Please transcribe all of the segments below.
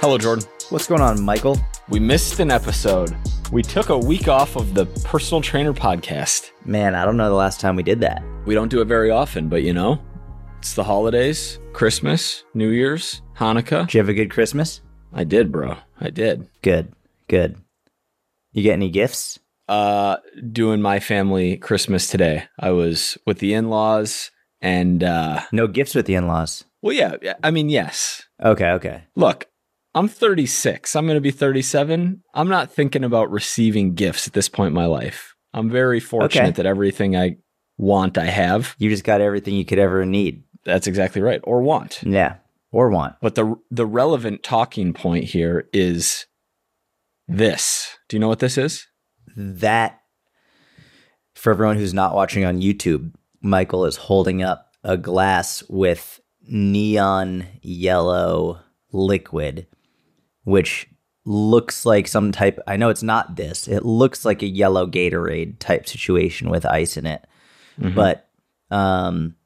Hello, Jordan. What's going on, Michael? We missed an episode. We took a week off of the Personal Trainer podcast. Man, I don't know the last time we did that. We don't do it very often, but you know, it's the holidays, Christmas, New Year's, Hanukkah. Did you have a good Christmas? I did, bro. I did. Good, good. You get any gifts? Uh, doing my family Christmas today. I was with the in-laws and uh No gifts with the in-laws. well yeah, I mean yes. Okay, okay. Look, I'm 36. I'm going to be 37. I'm not thinking about receiving gifts at this point in my life. I'm very fortunate Okay. that everything I want I have. You just got everything you could ever need. That's exactly right. Or want. Yeah, or want. But the the relevant talking point here is this. Do you know what this is? That for everyone who's not watching on YouTube, Michael is holding up a glass with neon yellow liquid, which looks like some type. I know it's not this. It looks like a yellow Gatorade type situation with ice in it. Mhm. But um,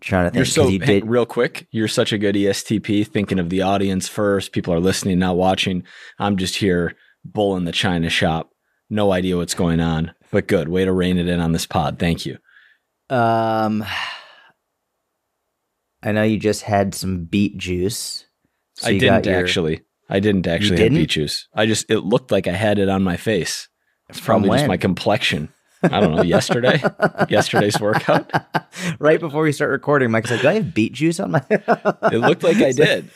trying to think You're so you did. real quick. You're such a good ESTP, thinking of the audience first. People are listening, not watching. I'm just here bulling the china shop. No idea what's going on, but good way to rein it in on this pod. Thank you. Um, I know you just had some beet juice. so I didn't your- actually. I didn't actually didn't? beet juice. I just it looked like I had it on my face. It's From probably just my complexion. I don't know. Yesterday, yesterday's workout. right before we start recording, Mike's like, "Do I have beet juice on my?" It looked like I did.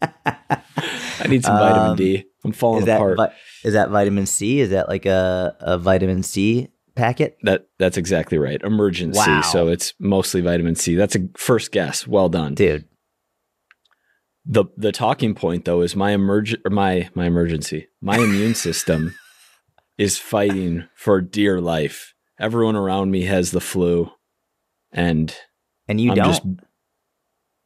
I need some vitamin Um, D. I'm falling Is that apart. vi- is that vitamin C? Is that like a, a vitamin C packet? that that's exactly right. Emergen-C. Wow. So it's mostly vitamin C. That's a first guess. Well done. Dude, The the talking point though is my emerg or my my emergency. My immune system is fighting for dear life. Everyone around me has the flu, and and you I'm don't. just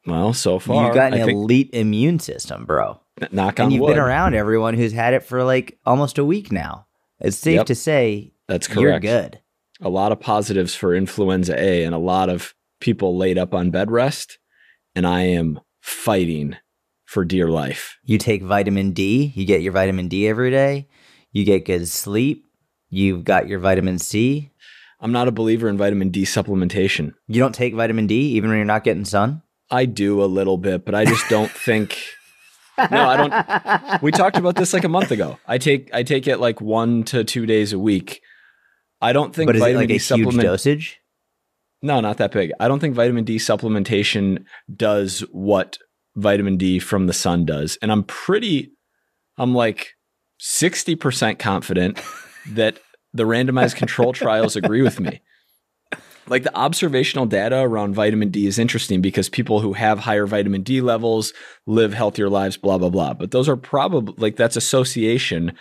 well so far. you got an elite immune system, bro. Knock on And you've wood. been around everyone who's had it for like almost a week now. It's safe Yep. to say That's correct. you're good. A lot of positives for influenza A, and a lot of people laid up on bed rest, and I am fighting for dear life. You take vitamin D, you get your vitamin D every day, you get good sleep, you've got your vitamin C. I'm not a believer in vitamin D supplementation. You don't take vitamin D even when you're not getting sun? I do a little bit, but I just don't think. No, I don't. We talked about this like a month ago. I take I take it like one to two days a week. I don't think But is it vitamin like D a huge supplement. dosage? No, not that big. I don't think vitamin D supplementation does what vitamin D from the sun does, and I'm pretty. I'm like sixty percent confident that the randomized control trials agree with me. Like the observational data around vitamin D is interesting because people who have higher vitamin D levels live healthier lives, blah, blah, blah. But those are probably like that's association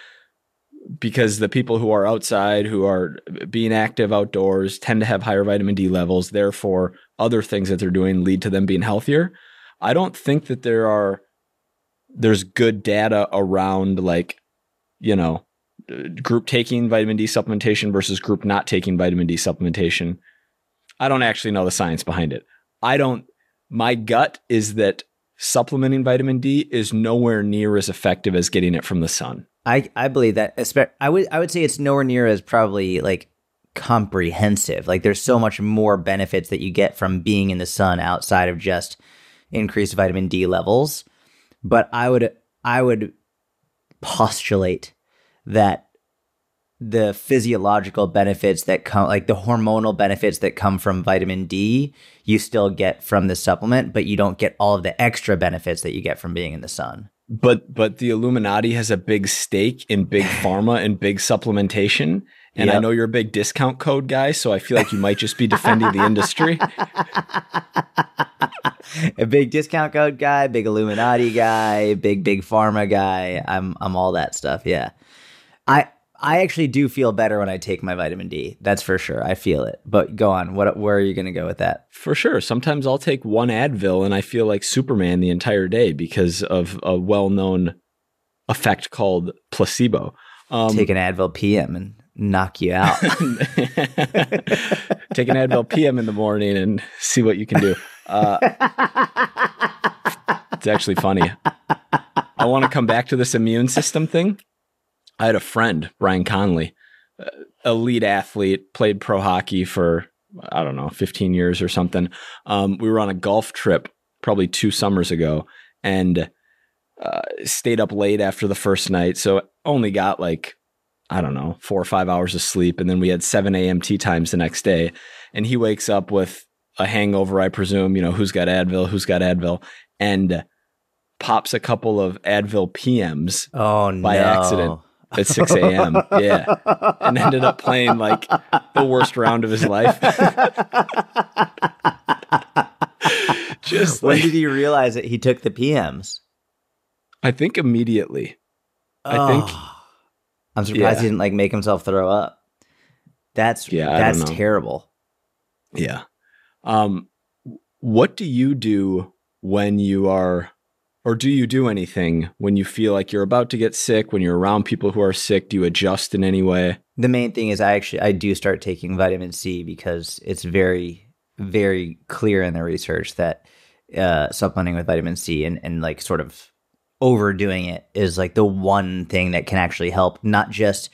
because the people who are outside, who are being active outdoors, tend to have higher vitamin D levels. Therefore, other things that they're doing lead to them being healthier. I don't think that there are, there's good data around like, you know, group taking vitamin D supplementation versus group not taking vitamin D supplementation. I don't actually know the science behind it. I don't, my gut is that supplementing vitamin D is nowhere near as effective as getting it from the sun. I, I believe that I would I would say it's nowhere near as probably like comprehensive. Like there's so much more benefits that you get from being in the sun outside of just increased vitamin D levels. But I would I would postulate that the physiological benefits that come like the hormonal benefits that come from vitamin D you still get from the supplement but you don't get all of the extra benefits that you get from being in the sun. But but the Illuminati has a big stake in big pharma and big supplementation. And I know you're a big discount code guy, so I feel like you might just be defending the industry. a big discount code guy, big Illuminati guy, big big pharma guy. I'm I'm all that stuff. Yeah, I I actually do feel better when I take my vitamin D. That's for sure. I feel it. But go on. What where are you going to go with that? For sure. Sometimes I'll take one Advil and I feel like Superman the entire day because of a well known effect called placebo. Um, Take an Advil PM and knock you out. take an Advil PM in the morning and see what you can do. Uh, it's actually funny. I want to come back to this immune system thing. I had a friend, Brian Conley, uh, elite athlete, played pro hockey for, I don't know, 15 years or something. Um, we were on a golf trip probably two summers ago and uh, stayed up late after the first night. So only got like, I don't know, four or five hours of sleep. And then we had 7 a.m. tee times the next day. And he wakes up with a hangover, I presume, you know, who's got Advil, who's got Advil, and pops a couple of Advil PMs oh by no. accident at 6 a.m. yeah. And ended up playing like the worst round of his life. Just when like, did he realize that he took the PMs? I think immediately. I think- Oh. I'm surprised Yeah. he didn't like make himself throw up. That's Yeah, that's terrible. Yeah. Um, what do you do when you are, or do you do anything when you feel like you're about to get sick? When you're around people who are sick, do you adjust in any way? The main thing is I actually I do start taking vitamin C because it's very very clear in the research that uh, supplementing with vitamin C and and like sort of overdoing it is like the one thing that can actually help not just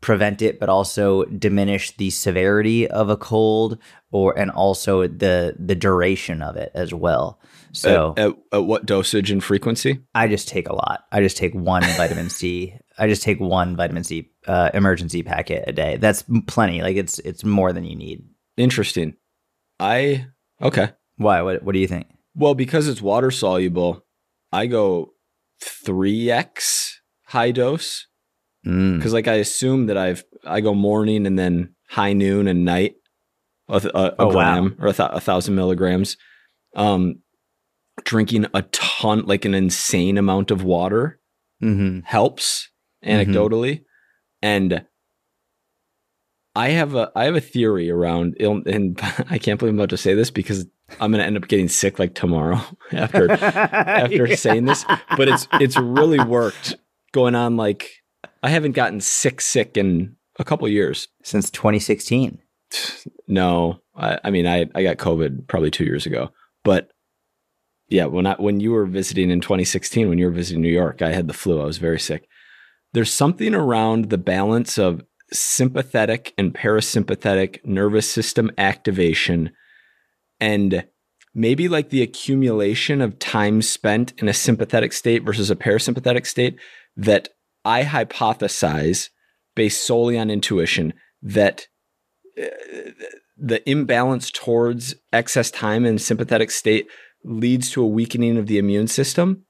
prevent it but also diminish the severity of a cold or and also the the duration of it as well. So at, at, at what dosage and frequency? I just take a lot. I just take one vitamin C. I just take one vitamin C uh, Emergen-C packet a day. That's plenty. Like it's it's more than you need. Interesting. I, okay. Why? What What do you think? Well, because it's water soluble, I go 3x high dose Mm. because like I assume that I've I go morning and then high noon and night a, a, a Oh, wow. gram or a, th- a thousand milligrams. Um, drinking a ton, like an insane amount of water, hmm helps Mm-hmm. anecdotally, and I have a I have a theory around ill, and I can't believe I'm about to say this because I'm going to end up getting sick like tomorrow after after saying this, but it's it's really worked going on like I haven't gotten sick sick in a couple years. since 2016. No, I, I mean I I got COVID probably two years ago, but yeah, when I when you were visiting in 2016, when you were visiting New York, I had the flu. I was very sick. There's something around the balance of sympathetic and parasympathetic nervous system activation and maybe like the accumulation of time spent in a sympathetic state versus a parasympathetic state that I hypothesize based solely on intuition that uh, the imbalance towards excess time in sympathetic state leads to a weakening of the immune system.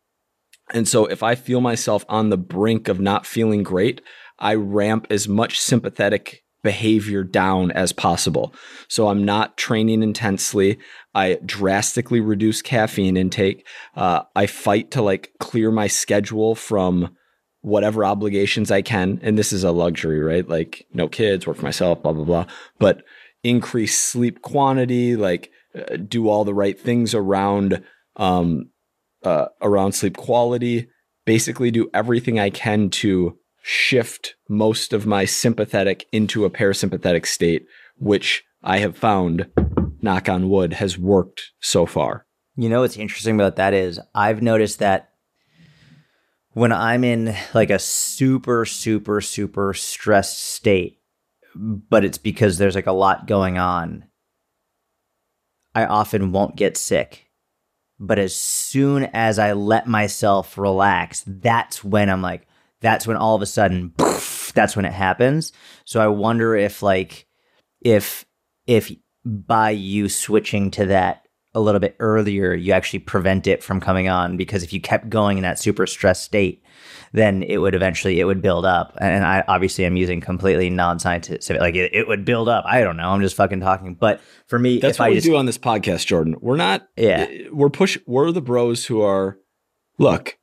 And so if I feel myself on the brink of not feeling great, I ramp as much sympathetic behavior down as possible. So I'm not training intensely. I drastically reduce caffeine intake. Uh, I fight to like clear my schedule from whatever obligations I can. And this is a luxury, right? Like no kids, work for myself, blah, blah, blah. But increase sleep quantity, like do all the right things around um, uh, around sleep quality. Basically, do everything I can to shift most of my sympathetic into a parasympathetic state, which I have found, knock on wood, has worked so far. You know what's interesting about that is I've noticed that when I'm in like a super, super, super stressed state, but it's because there's like a lot going on, I often won't get sick. But as soon as I let myself relax, that's when I'm like, that's when all of a sudden, poof, that's when it happens. So I wonder if like, if, if by you switching to that a little bit earlier, you actually prevent it from coming on because if you kept going in that super stressed state, then it would eventually it would build up. And I obviously I'm using completely non-scientific like it, it would build up. I don't know. I'm just fucking talking. But for me, That's if what I we just do on this podcast, Jordan. We're not, yeah, eh, we're push, we're the bros who are, look,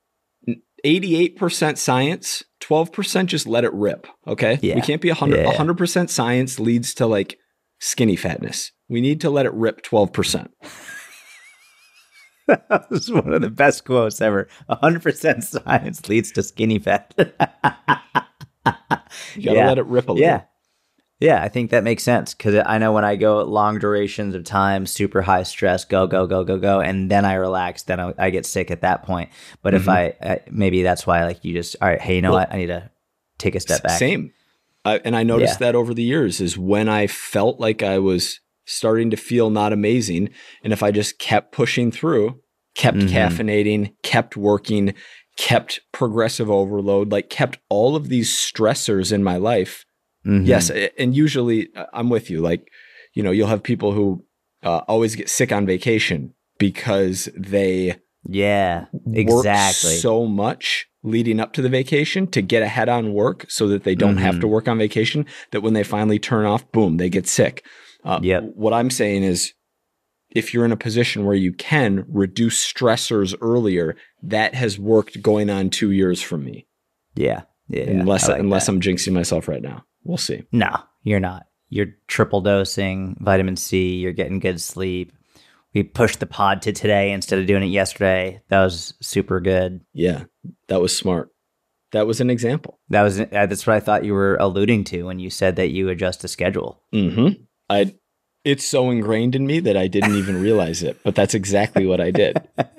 88% science, 12% just let it rip. Okay. Yeah. We can't be 100, Yeah. 100% science leads to like skinny fatness. We need to let it rip 12%. this is one of the best quotes ever. 100% science leads to skinny fat. You gotta Yeah. let it rip a little. Yeah. Yeah, I think that makes sense because I know when I go long durations of time, super high stress, go, go, go, go, go, and then I relax, then I, I get sick at that point. But if Mhm. I, I, maybe that's why, like, you just, all right, hey, you know Well- what? I need to take a step back. Same. I, and I noticed Yeah. that over the years is when I felt like I was starting to feel not amazing. And if I just kept pushing through, kept Mhm. caffeinating, kept working, kept progressive overload, like kept all of these stressors in my life. Mhm. Yes. And usually uh, I'm with you. Like, you know, you'll have people who uh, always get sick on vacation because they Yeah, exactly. so much leading up to the vacation to get ahead on work so that they don't have Mhm. to work on vacation that when they finally turn off boom they get sick uh, Yep. what i'm saying is if you're in a position where you can reduce stressors earlier that has worked going on two years from me yeah. Yeah. unless like unless that. i'm jinxing myself right now we'll see No, you're not. You're triple dosing vitamin C. You're getting good sleep. We pushed the pod to today instead of doing it yesterday. That was super good. yeah that was smart that was an example That was uh, that's what I thought you were alluding to when you said that you adjust the schedule. mm-hmm i it's so ingrained in me that i didn't even realize it but that's exactly what i did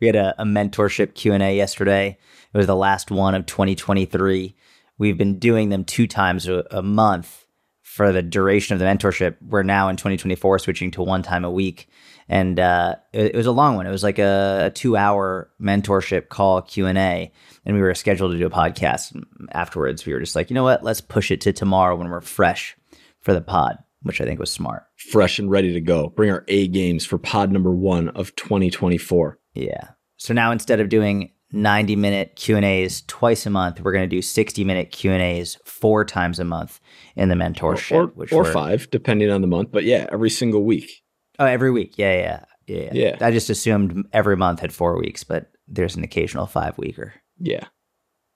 we had a, a mentorship Q and A yesterday. It was the last one of 2023. We've been doing them two times a, a month for the duration of the mentorship. We're now in 2024 switching to one time a week, and uh, it, it was a long one. It was like a, a two hour mentorship call Q and A, and we were scheduled to do a podcast afterwards. We were just like, you know what? Let's push it to tomorrow when we're fresh for the pod, which I think was smart. fresh and ready to go. Bring our A games for pod number one of 2024. Yeah. So now instead of doing 90 minute Q&As twice a month, we're going to do 60 minute Q&As four times a month in the mentorship. or, which or five, depending on the month. But yeah, every single week. Oh, every week. Yeah, yeah, yeah. Yeah. I just assumed every month had four weeks, but there's an occasional five weeker. Yeah.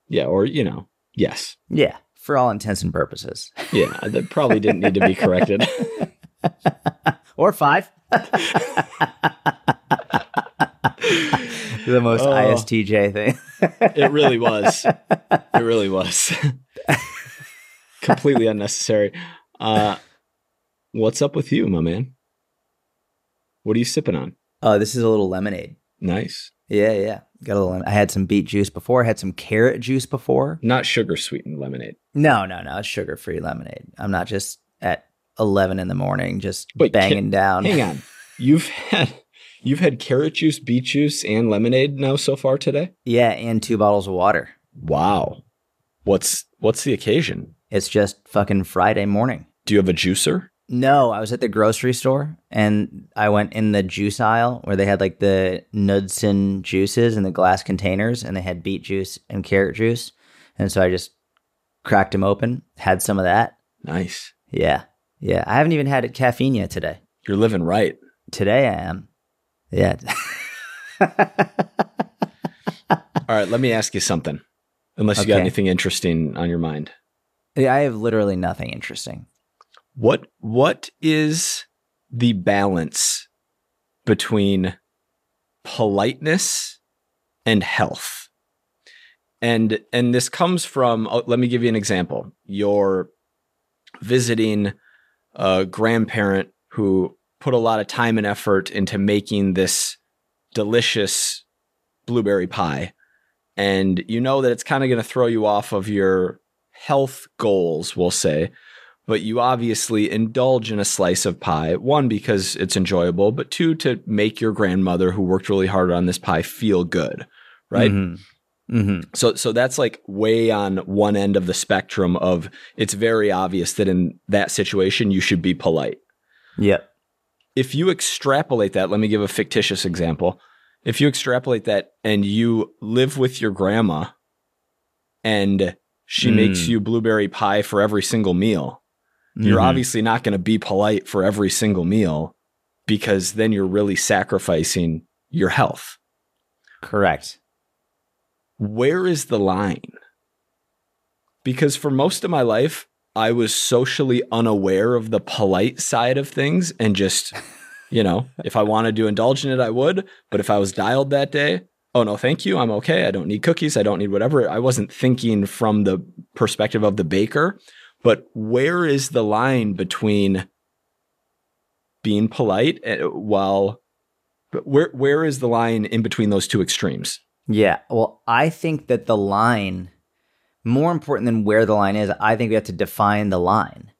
Yeah. Or, you know, yes. Yeah. For all intents and purposes. Yeah. that probably didn't need to be corrected. or five. the most Oh. ISTJ thing. It really was. It really was. Completely unnecessary. Uh, what's up with you, my man? What are you sipping on? Oh, this is a little lemonade. Nice. Yeah, yeah. Got a little. I had some beet juice before. I had some carrot juice before. Not sugar sweetened lemonade. No, no, no. It's sugar free lemonade. I'm not just at 11 in the morning just banging down. Hang on. You've had you've had carrot juice, beet juice, and lemonade now so far today? Yeah, and two bottles of water. Wow. What's what's the occasion? It's just fucking Friday morning. Do you have a juicer? No, I was at the grocery store and I went in the juice aisle where they had like the Knudsen juices in the glass containers and they had beet juice and carrot juice. And so I just cracked them open, had some of that. Nice. Yeah. Yeah. I haven't even had caffeine yet today. You're living right. Today I am. Yeah. All right, let me ask you something. Unless you got anything interesting on your mind. Yeah, I have literally nothing interesting. What what is the balance between politeness and health? And and this comes from oh, let me give you an example. You're visiting a grandparent who put a lot of time and effort into making this delicious blueberry pie and you know that it's kind of going to throw you off of your health goals, we'll say, but you obviously indulge in a slice of pie, one, because it's enjoyable, but two, to make your grandmother who worked really hard on this pie feel good, right? Mhm. Mhm. So so that's like way on one end of the spectrum of it's very obvious that in that situation you should be polite. Yep. If you extrapolate that, let me give a fictitious example. If you extrapolate that and you live with your grandma and she Mm. makes you blueberry pie for every single meal, you're Mhm. obviously not going to be polite for every single meal because then you're really sacrificing your health. correct. where is the line? Because for most of my life, I was socially unaware of the polite side of things and just, you know, if I wanted to indulge in it, I would. But if I was dialed that day, oh no, thank you, I'm okay. I don't need cookies. I don't need whatever. I wasn't thinking from the perspective of the baker, but where is the line between being polite eh, while where where is the line in between those two extremes? Yeah. Well, I think that the line, more important than where the line is, I think we have to define the line.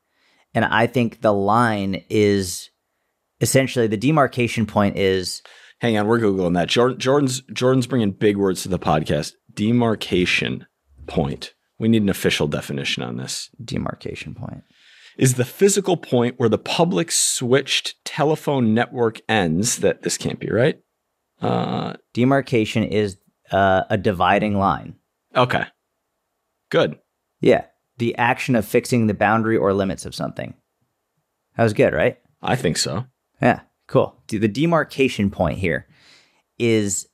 And I think the line is essentially the demarcation point is. Hang on, we're googling that. Jordan, Jordan's Jordan's bringing big words to the podcast. Demarcation point. We need an official definition on this. Demarcation point is the physical point where the public switched telephone network ends. That this can't be right. Uh, Demarcation is uh, a dividing line. Okay. Good. Yeah. The action of fixing the boundary or limits of something. That was good, right? I think so. Yeah. Cool. The demarcation point here is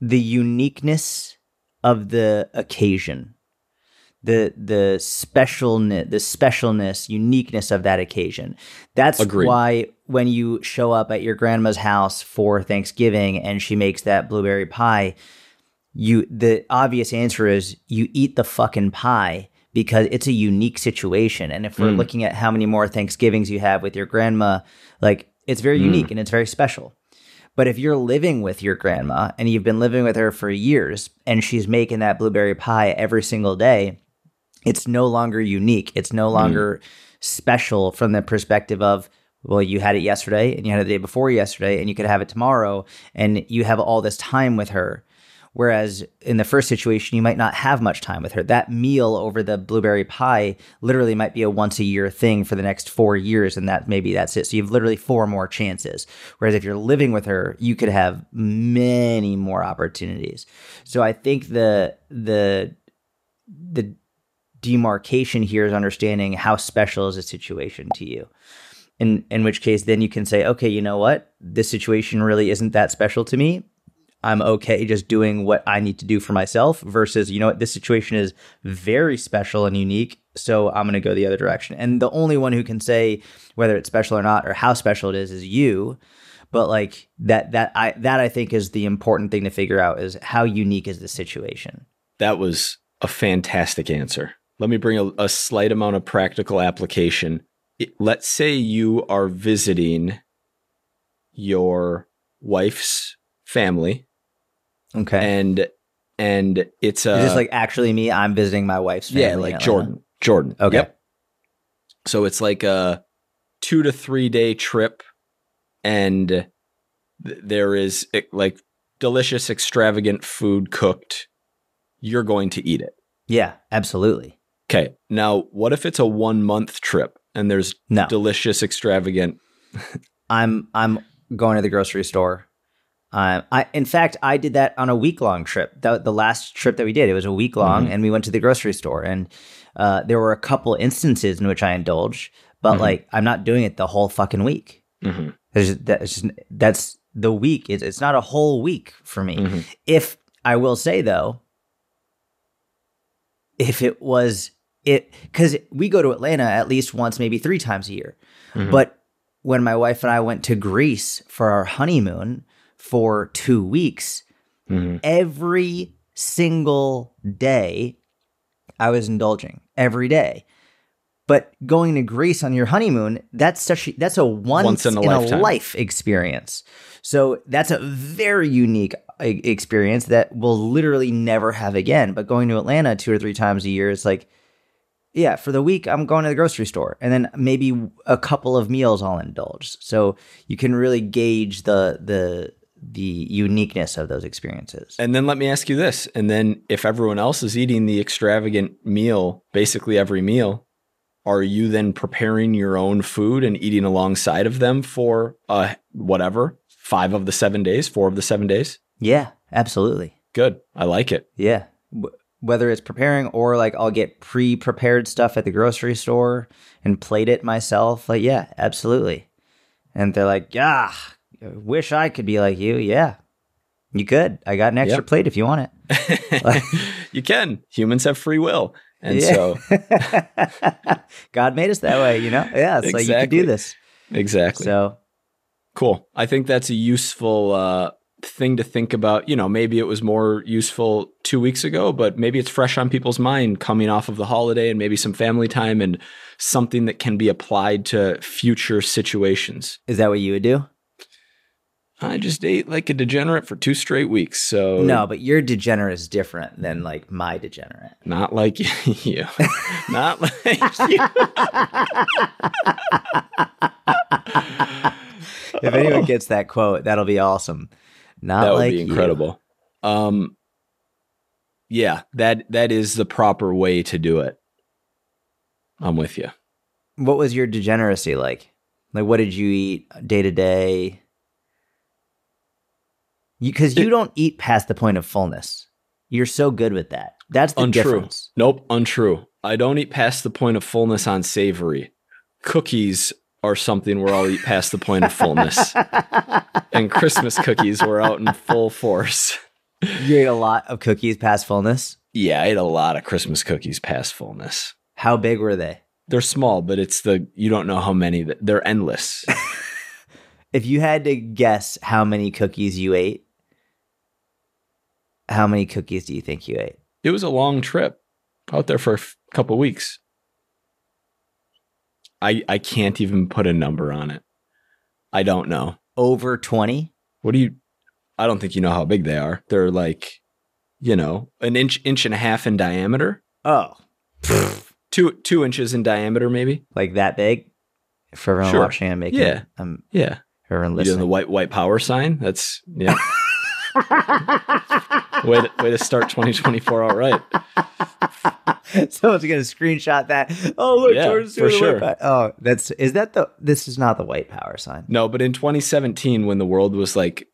the uniqueness of the occasion the the specialness the specialness uniqueness of that occasion that's Agreed. why when you show up at your grandma's house for thanksgiving and she makes that blueberry pie you the obvious answer is you eat the fucking pie because it's a unique situation and if we're mm. looking at how many more thanksgivings you have with your grandma like it's very mm. unique and it's very special but if you're living with your grandma and you've been living with her for years and she's making that blueberry pie every single day it's no longer unique. It's no hmm. longer mm. special from the perspective of, well, you had it yesterday and you had it the day before yesterday and you could have it tomorrow and you have all this time with her. Whereas in the first situation, you might not have much time with her. That meal over the blueberry pie literally might be a once a year thing for the next four years, and that maybe that's it. So you have literally four more chances. Whereas if you're living with her, you could have many more opportunities. So I think the the the demarcation here is understanding how special is a situation to you. In in which case then you can say, okay, you know what? This situation really isn't that special to me. I'm okay just doing what I need to do for myself versus, you know what, this situation is very special and unique. So I'm going to go the other direction. And the only one who can say whether it's special or not or how special it is is you. But like that, that I, that I think is the important thing to figure out is how unique is the situation. That was a fantastic answer let me bring a, a slight amount of practical application. It, let's say you are visiting your wife's family. Okay. And and it's a just like actually me. I'm visiting my wife's family. Yeah, like Jordan. Jordan. Okay. Yep. So it's like a two to three day trip, and th- there is eh, like delicious, extravagant food cooked. You're going to eat it. Yeah, absolutely. Okay. Now, what if it's a one month trip and there's no. delicious, extravagant? I'm I'm going to the grocery store. Um, I in fact I did that on a week long trip. The, the last trip that we did, it was a week long, mm-hmm. and we went to the grocery store. And uh, there were a couple instances in which I indulged, but mm-hmm. like I'm not doing it the whole fucking week. Mm-hmm. that's just, that's the week. It's, it's not a whole week for me. Mm-hmm. If I will say though, if it was it because we go to Atlanta at least once, maybe three times a year. Mm-hmm. But when my wife and I went to Greece for our honeymoon for two weeks, mm-hmm. every single day I was indulging every day. But going to Greece on your honeymoon, that's such that's a once, once in, a, in a, life experience. So that's a very unique experience that we'll literally never have again. But going to Atlanta two or three times a year, it's like yeah, for the week, I'm going to the grocery store, and then maybe a couple of meals I'll indulge. So you can really gauge the the the uniqueness of those experiences. And then let me ask you this: and then if everyone else is eating the extravagant meal, basically every meal, are you then preparing your own food and eating alongside of them for uh whatever five of the seven days, four of the seven days? Yeah, absolutely. Good. I like it. Yeah whether it's preparing or like I'll get pre-prepared stuff at the grocery store and plate it myself. Like, yeah, absolutely. And they're like, yeah, wish I could be like you. Yeah, you could. I got an extra yep. plate if you want it. you can. Humans have free will. And yeah. so God made us that way, you know? Yeah. It's exactly. like you can do this. Exactly. So cool. I think that's a useful uh thing to think about. You know, maybe it was more useful two weeks ago, but maybe it's fresh on people's mind coming off of the holiday and maybe some family time and something that can be applied to future situations. Is that what you would do? I just ate like a degenerate for two straight weeks. So No, but your degenerate is different than like my degenerate. not like you, not like you. if anyone gets that quote, that'll be awesome. Not that would like be you. incredible. Um, yeah, that that is the proper way to do it. I'm with you. What was your degeneracy like? Like, what did you eat day to day? Because you, It- don't eat past the point of fullness. You're so good with that. That's the Untrue. difference. Nope, untrue. I don't eat past the point of fullness on savory. Cookies are something where I'll eat past the point of fullness. and Christmas cookies were out in full force. You ate a lot of cookies past fullness. Yeah, I ate a lot of Christmas cookies past fullness. How big were they? They're small, but it's the you don't know how many that they're endless. If you had to guess how many cookies you ate, how many cookies do you think you ate? it was a long trip out there for a f- couple weeks. I I can't even put a number on it. I don't know. Over 20? What do you I don't think you know how big they are. They're like, you know, an inch inch and a half in diameter. Oh, Two two inches in diameter, maybe. like that big? For everyone Sure. watching and making, Yeah. um, Yeah. everyone You doing listening. the white white power sign? That's yeah. way to, way to start 2024 all right. Someone's gonna screenshot that. Oh look, Yeah, Jordan's for doing the white sure. power- Oh, that's is that the? This is not the white power sign. No, but in 2017, when the world was like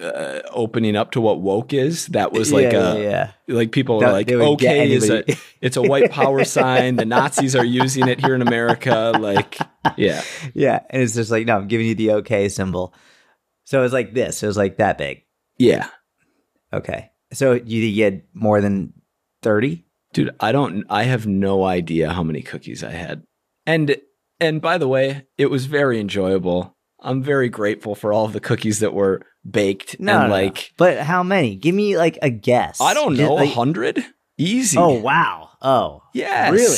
uh, opening up to what woke is, that was like yeah, a yeah, like people were like, they would get okay, is a it's a white power sign. The Nazis are using it here in America. Like, yeah, yeah, and it's just like no, I'm giving you the okay symbol. So it was like this. It was like that big. Yeah, Okay, so you you had more than thirty? dude. I don't. I have no idea how many cookies I had. And and by the way, it was very enjoyable. I'm very grateful for all of the cookies that were baked No, and no, no. but how many? Give me like a guess. I don't know, a like- hundred easy. oh wow. Oh Yes. Really?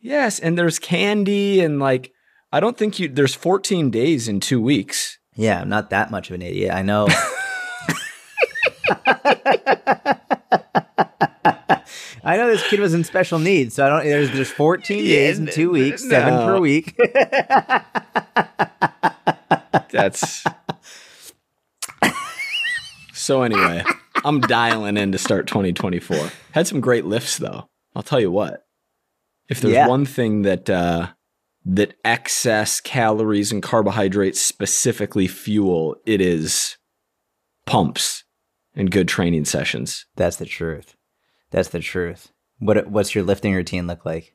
Yes. And there's candy and like I don't think you there's 14 days in two weeks. yeah. I'm not that much of an idiot. I know. I know this kid was in special needs, so I don't. There's there's 14 days in two weeks, seven per week. That's so anyway, I'm dialing in to start 2024. Had some great lifts though. I'll tell you what. If there's Yeah. one thing that uh that excess calories and carbohydrates specifically fuel, it is pumps and good training sessions. That's the truth. That's the truth. What what's your lifting routine look like?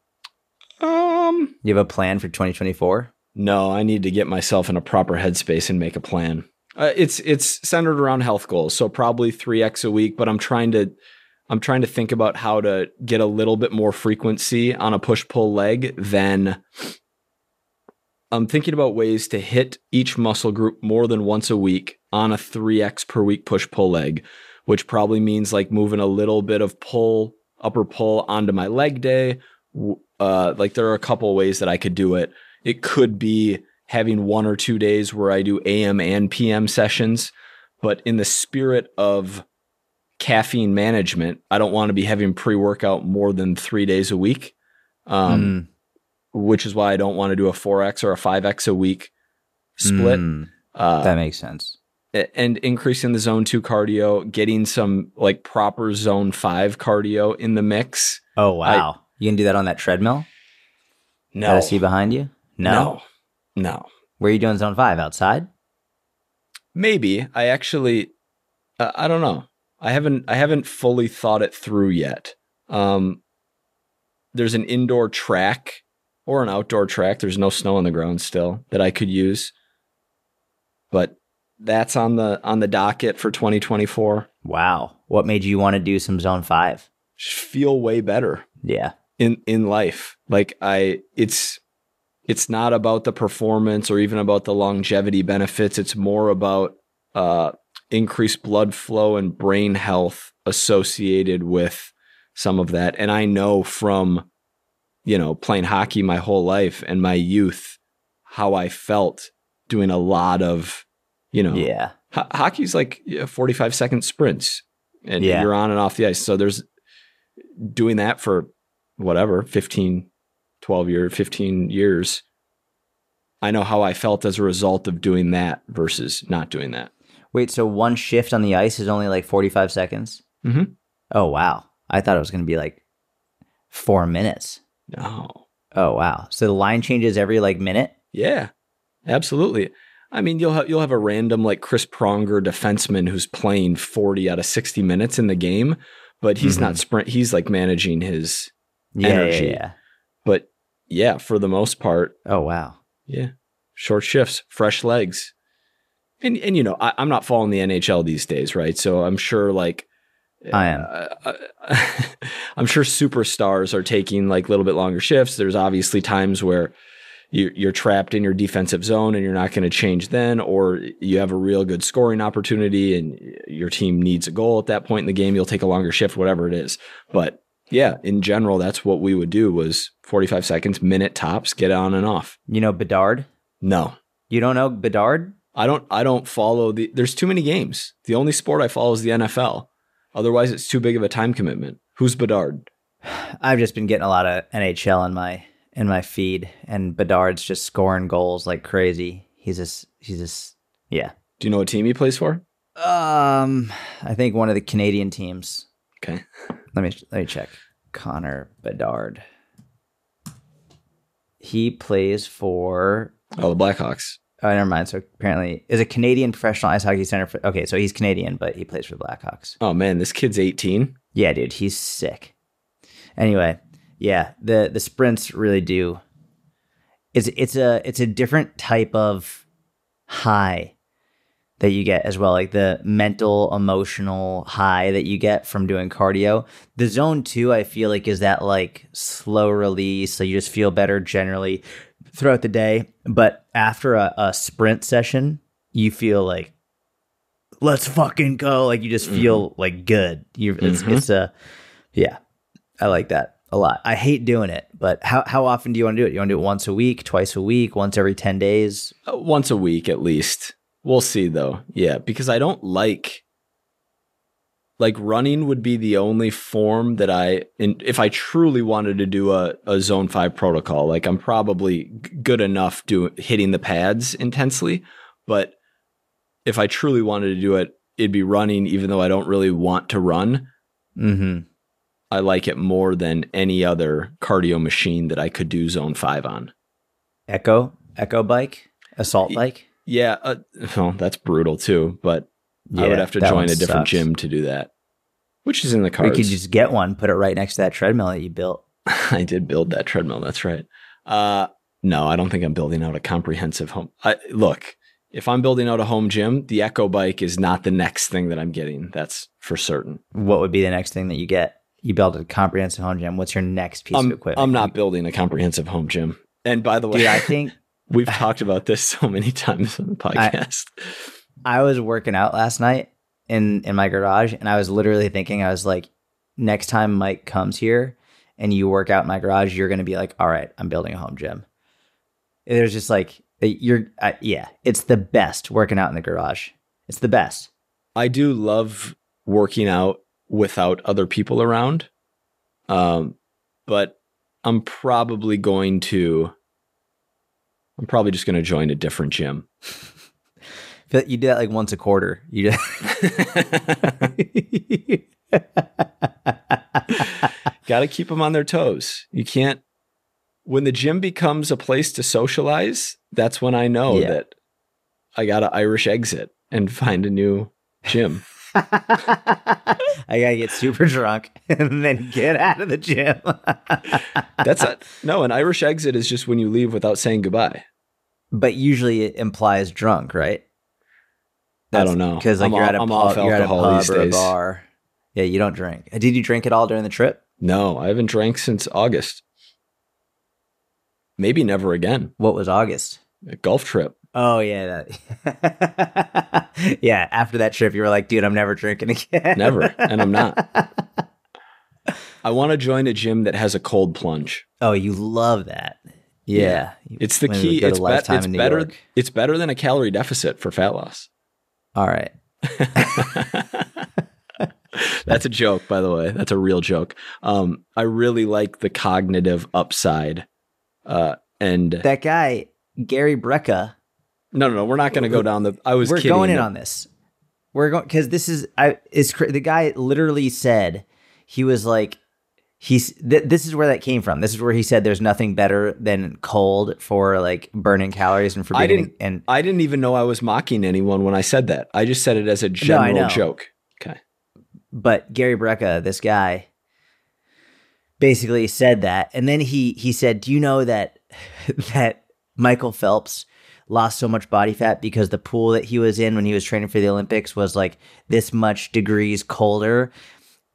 Um You have a plan for 2024? No, I need to get myself in a proper headspace and make a plan. Uh, it's it's centered around health goals, so probably three x a week. But I'm trying to I'm trying to think about how to get a little bit more frequency on a push pull leg than I'm thinking about ways to hit each muscle group more than once a week on a 3x per week push pull leg, which probably means like moving a little bit of pull, upper pull onto my leg day. Uh, like there are a couple ways that I could do it. It could be having one or two days where I do AM and PM sessions, but in the spirit of caffeine management, I don't want to be having pre workout more than three days a week. Um, Mm, which is why I don't want to do a 4x or a 5x a week split. mm, Uh, that makes sense. And increasing the zone two cardio, getting some like proper zone five cardio in the mix. Oh wow. you can do that on that treadmill? No, That I see behind you? No. no, no. Where are you doing zone five? Outside? Maybe I actually, uh, I don't know. I haven't, I haven't fully thought it through yet. Um, there's an indoor track or an outdoor track. There's no snow on the ground still that I could use, but that's on the on the docket for 2024. Wow. What made you want to do some zone five? Just feel way better. Yeah. in in life like i it's it's not about the performance or even about the longevity benefits it's more about uh increased blood flow and brain health associated with some of that. And I know from, you know, playing hockey my whole life and my youth how I felt doing a lot of, you know, Yeah. ho- hockey's like yeah, 45 second sprints and Yeah. you're on and off the ice. So there's doing that for whatever, 15, 12 years, 15 years. I know how I felt as a result of doing that versus not doing that. Wait, so one shift on the ice is only like 45 seconds? Mhm. Oh, wow. I thought it was going to be like four minutes. No. Oh, wow. So the line changes every like minute? Yeah, absolutely. I mean, you'll have you'll have a random like Chris Pronger defenseman who's playing 40 out of 60 minutes in the game, but he's not sprint. He's like managing his Yeah, Energy. Yeah, yeah. But yeah, for the most part, Oh, wow. yeah, short shifts, fresh legs, and and you know, I, I'm not following the NHL these days, right? So I'm sure like I am. uh, I'm sure superstars are taking like a little bit longer shifts. There's obviously times where you're trapped in your defensive zone and you're not going to change then, or you have a real good scoring opportunity and your team needs a goal at that point in the game. You'll take a longer shift, whatever it is. But yeah, in general, that's what we would do was 45 seconds, minute tops, get on and off. You know Bedard? No, You don't know Bedard? I don't. I don't follow the. There's too many games. The only sport I follow is the NFL. Otherwise, it's too big of a time commitment. Who's Bedard? I've just been getting a lot of NHL in my in my feed, and Bedard's just scoring goals like crazy. He's just he's just yeah. Do you know what team he plays for? Um, I think one of the Canadian teams. Okay. Let me let me check. Connor Bedard. He plays for. Oh, the Blackhawks. Oh, never mind. So apparently, is a Canadian professional ice hockey center. For, okay, so he's Canadian, but he plays for the Blackhawks. Oh man, this kid's 18. Yeah, dude, he's sick. Anyway, yeah, the the sprints really do. It's it's a it's a different type of high that you get as well, like the mental emotional high that you get from doing cardio. The zone two, I feel like, is that like slow release, so you just feel better generally throughout the day. But after a, a sprint session, you feel like let's fucking go. Like you just feel like good. You it's Mhm. it's a yeah. I like that a lot. I hate doing it, but how how often do you want to do it? You want to do it once a week, twice a week, once every 10 days? Uh, once a week at least. We'll see though. Yeah, because I don't like like running would be the only form that I in, if I truly wanted to do a, a zone 5 protocol, like I'm probably good enough doing hitting the pads intensely, but if I truly wanted to do it, it'd be running even though I don't really want to run. Mhm. I like it more than any other cardio machine that I could do zone 5 on. Echo, Echo bike, assault bike. Yeah, uh, well, that's brutal too, but I would have to join a different sucks. gym to do that, which is in the Or cards. you could just get one, put it right next to that treadmill that you built. I did build that treadmill. That's right. Uh, no, I don't think I'm building out a comprehensive home. I, look, if I'm building out a home gym, the Echo Bike is not the next thing that I'm getting. That's for certain. What would be the next thing that you get? You build a comprehensive home gym. What's your next piece I'm, of equipment? I'm not building a comprehensive home gym. And by the way, Dude, I think we've talked about this so many times on the podcast. I was working out last night in in my garage, and I was literally thinking, I was like, next time Mike comes here and you work out in my garage, you're gonna be like, all right, I'm building a home gym. There's just like you're, uh, yeah, it's the best working out in the garage. It's the best. I do love working out without other people around. Um, but I'm probably going to I'm probably just going to join a different gym. You do that like once a quarter. You Got to keep them on their toes. You can't when the gym becomes a place to socialize, that's when I know Yeah. that I got to Irish exit and find a new gym. I gotta get super drunk and then get out of the gym. That's a, no, an Irish exit is just when you leave without saying goodbye. but usually it implies drunk, right? I don't know. because like I'm you're off- at a I'm pub, you're at a pub or a bar. Yeah, you don't drink. Did you drink at all during the trip? No, I haven't drank since August. Maybe never again. What was August? A golf trip. Oh yeah, that, yeah. After that trip, you were like, "Dude, I'm never drinking again." Never, and I'm not. I want to join a gym that has a cold plunge. Oh, you love that. Yeah, You- It's the when key. It's, be- it's better. York. It's better than a calorie deficit for fat loss. All right. That's a joke, by the way. That's a real joke. Um, I really like the cognitive upside. Uh, and That guy, Gary Brecka, no, no, no, we're not going to go down the. I was we're kidding. going in on this. We're going because this is I is the guy literally said he was like he's th- this is where that came from. This is where he said there's nothing better than cold for like burning calories and for I being didn't- and I didn't even know I was mocking anyone when I said that. I just said it as a general know. joke. Okay. but Gary Brecka, this guy, basically said that, and then he he said, "Do you know that that Michael Phelps lost so much body fat because the pool that he was in when he was training for the Olympics was like this much degrees colder?"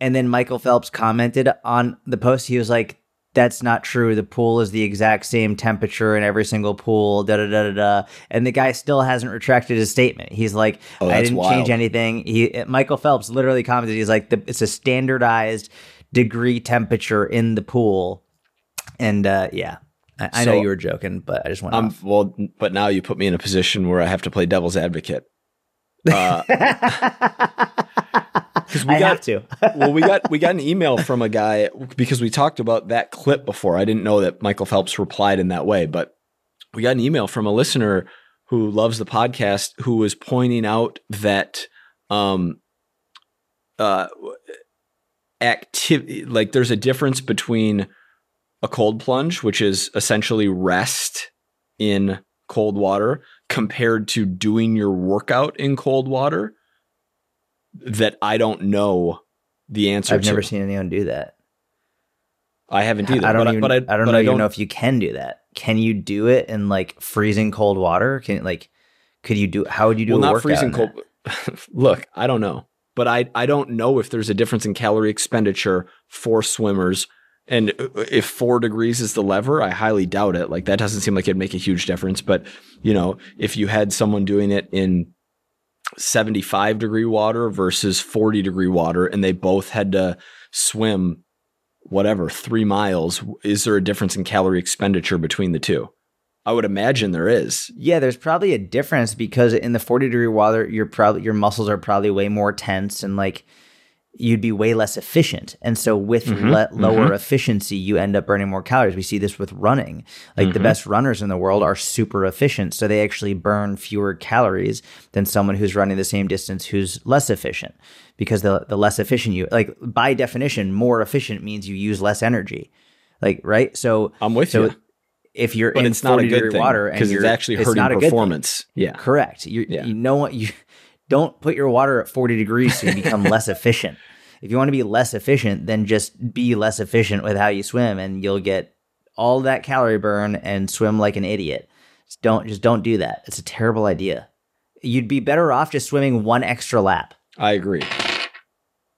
And then Michael Phelps commented on the post. He was like, "That's not true. The pool is the exact same temperature in every single pool." Da da da da da. And the guy still hasn't retracted his statement. He's like, Oh, "I didn't wild. change anything." He Michael Phelps literally commented, "He's like, the, it's a standardized degree temperature in the pool." And uh, yeah, I, I know you were joking, but I just went Um, off. well, but now you put me in a position where I have to play devil's advocate. Uh, because we I got have to. well, we got we got an email from a guy because we talked about that clip before. I didn't know that Michael Phelps replied in that way, but we got an email from a listener who loves the podcast who was pointing out that um uh activity like there's a difference between a cold plunge which is essentially rest in cold water compared to doing your workout in cold water that I don't know the answer I've to. never seen anyone do that. I haven't either. I don't but, even. but I, I, don't but know I don't know if you can do that. Can you do it in like freezing cold water? Can like, could you do? How would you do? well, a not freezing cold. Look, I don't know, but I I don't know if there's a difference in calorie expenditure for swimmers. And uh, if four degrees is the lever, I highly doubt it. Like that doesn't seem like it'd make a huge difference. But you know, if you had someone doing it in 75 degree water versus 40 degree water, and they both had to swim whatever three miles, is there a difference in calorie expenditure between the two? I would imagine there is. Yeah, there's probably a difference because in the 40 degree water, you're probably your muscles are probably way more tense and like you'd be way less efficient. And so with Mhm, le- lower efficiency, you end up burning more calories. We see this with running. Like the Mhm. best runners in the world are super efficient, so they actually burn fewer calories than someone who's running the same distance who's less efficient. Because the the less efficient you like by definition, more efficient means you use less energy. Like right? So I'm with so you. if you're but in it's not a 40 good degree thing water and because it's you're- actually it's hurting not a good thing. performance. Yeah. Correct. You, Yeah. you know what you don't put your water at 40 degrees so you become less efficient. If you want to be less efficient, then just be less efficient with how you swim and you'll get all that calorie burn and swim like an idiot. Just don't just don't do that. It's a terrible idea. You'd be better off just swimming one extra lap I agree.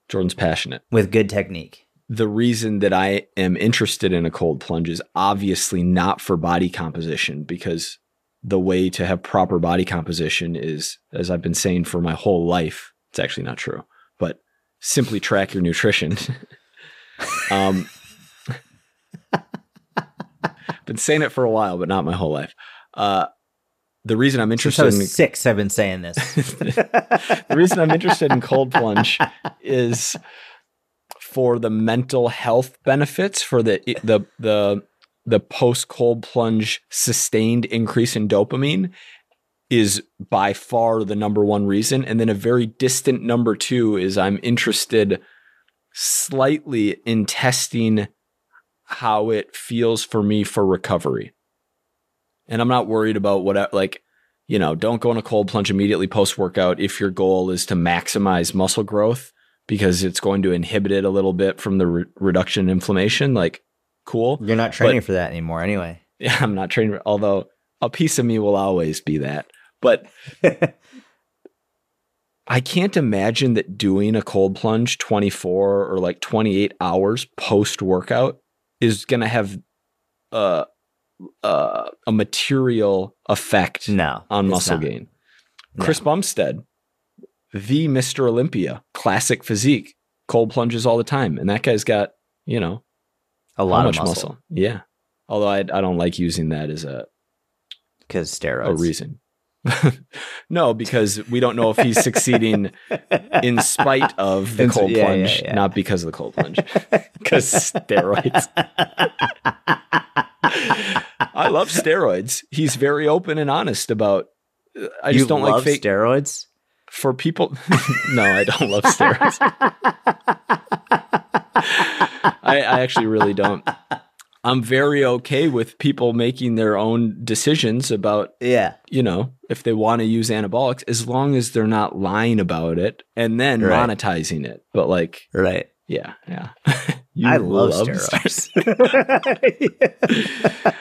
Jordan's passionate. with good technique. The reason that I am interested in a cold plunge is obviously not for body composition because the way to have proper body composition is, as I've been saying for my whole life, it's actually not true, but simply track your nutrition. um, been saying it for a while, but not my whole life. Uh, the reason I'm interested in six, I've been saying this. the reason I'm interested in cold plunge is for the mental health benefits for the the the the post cold plunge sustained increase in dopamine is by far the number one reason and then a very distant number 2 is I'm interested slightly in testing how it feels for me for recovery. And I'm not worried about what like you know, don't go in a cold plunge immediately post workout if your goal is to maximize muscle growth because it's going to inhibit it a little bit from the re- reduction in inflammation. Like, cool. You're not training for that anymore anyway. Yeah, I'm not training, although a piece of me will always be that. But I can't imagine that doing a cold plunge 24 or like 28 hours post workout is going to have uh, uh, a material effect No. on muscle not. gain. No. Chris Bumstead, the Mr. Olympia, classic physique, cold plunges all the time. And that guy's got, you know, A how lot much of muscle. Yeah. Although I, I don't like using that as a, Because steroids. a reason. no, because we don't know if he's succeeding in spite of the In- cold yeah, yeah, plunge, yeah. not because of the cold plunge. Because steroids. I love steroids. He's very open and honest about. I just You don't like fake steroids. for people. no, I don't love steroids. I, I actually really don't. I'm very okay with people making their own decisions about, Yeah. you know, if they want to use anabolics, as long as they're not lying about it and then Right. monetizing it. But like, Right. yeah, yeah. I love steroids. steroids.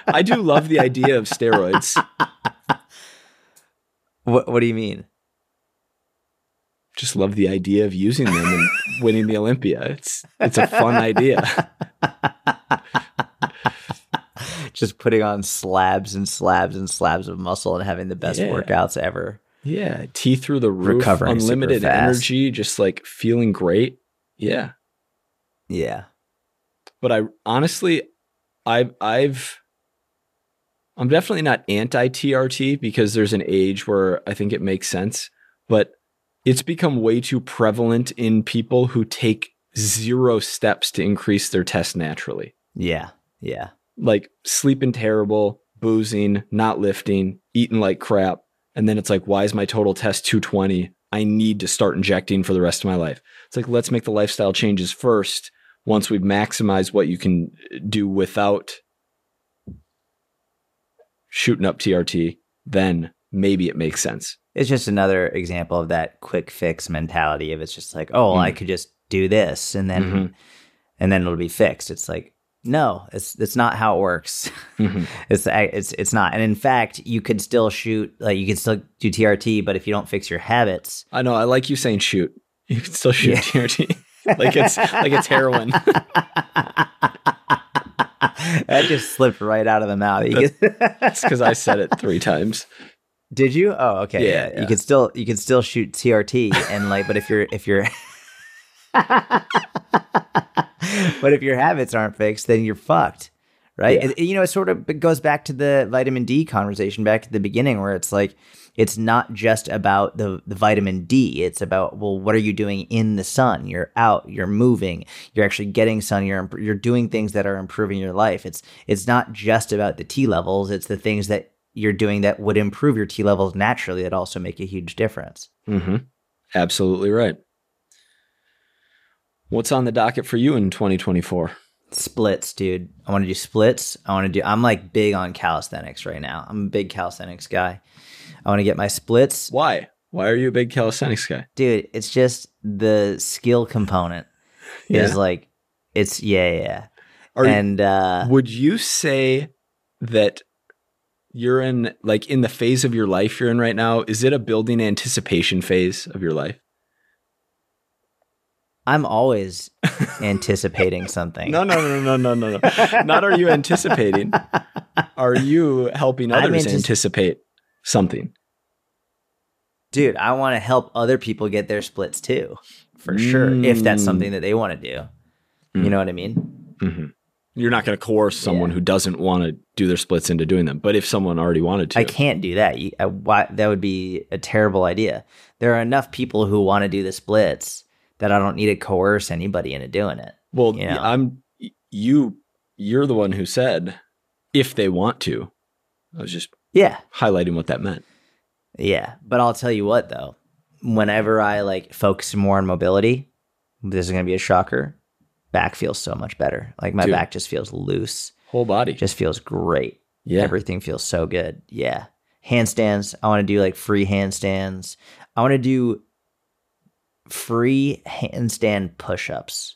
I do love the idea of steroids. what What do you mean? Just love the idea of using them and winning the Olympia. It's it's a fun idea. Just putting on slabs and slabs and slabs of muscle and having the best Yeah. workouts ever. Yeah, T through the roof, Recovering unlimited energy, just like feeling great. Yeah, Yeah. but I honestly, I've I've I'm definitely not anti TRT because there's an age where I think it makes sense, but it's become way too prevalent in people who take zero steps to increase their test naturally. Yeah. Yeah. like sleeping terrible, boozing, not lifting, eating like crap. And then it's like, why is my total test 220? I need to start injecting for the rest of my life. It's like, let's make the lifestyle changes first. Once we've maximized what you can uh, do without shooting up TRT, then maybe it makes sense. It's just another example of that quick fix mentality of it's just like, oh, well, I Mm. could just do this and then Mhm. and then it'll be fixed. It's like, no, it's it's not how it works. Mhm. it's it's it's not. And in fact, you could still shoot like you can still do TRT, but if you don't fix your habits, I know. I like you saying shoot. You can still shoot Yeah. TRT like it's like it's heroin. that just slipped right out of the mouth. It's because I said it three times. Did you? Oh, okay. Yeah, Yeah. You can still you can still shoot TRT and like, but if you're if you're but if your habits aren't fixed, then you're fucked, right? Yeah. It- you know, it sort of goes back to the vitamin D conversation back at the beginning, where it's like it's not just about the the vitamin D. It's about well, what are you doing in the sun? You're out, you're moving, you're actually getting sun. You're you're doing things that are improving your life. It's it's not just about the T levels. It's the things that you're doing that would improve your T levels naturally that also make a huge difference. Mm-hmm. Absolutely right. What's on the docket for you in 2024? Splits, dude. I want to do splits. I want to do. I'm like big on calisthenics right now. I'm a big calisthenics guy. I want to get my splits, Why? Why are you a big calisthenics guy? dude. It's just the skill component is like it's yeah yeah. yeah. Are you- and uh, would you say that you're in like in the phase of your life you're in right now? Is it a building anticipation phase of your life? I'm always anticipating something. No, no, no, no, no, no, no. Not are you anticipating? Are you helping others antici- anticipate something? dude. I want to help other people get their splits too, for sure. If that's Mm. something that they want to do, you Mm. know what I mean. hmm You're not going to coerce someone Yeah. who doesn't want to do their splits into doing them. But if someone already wanted to, I can't do that. You- uh, I- why, that would be a terrible idea. There are enough people who want to do the splits that I don't need to coerce anybody into doing it. Well, you know. I'm you. You're the one who said if they want to. I was just Yeah, highlighting what that meant. yeah. But I'll tell you what, though. Whenever I like focus more on mobility, this is gonna be a shocker. Back feels so much better. Like my Dude. back just feels loose. Whole body. Just feels great. yeah. Everything feels so good. Yeah. Handstands. I want to do like free handstands. I want to do free handstand push ups.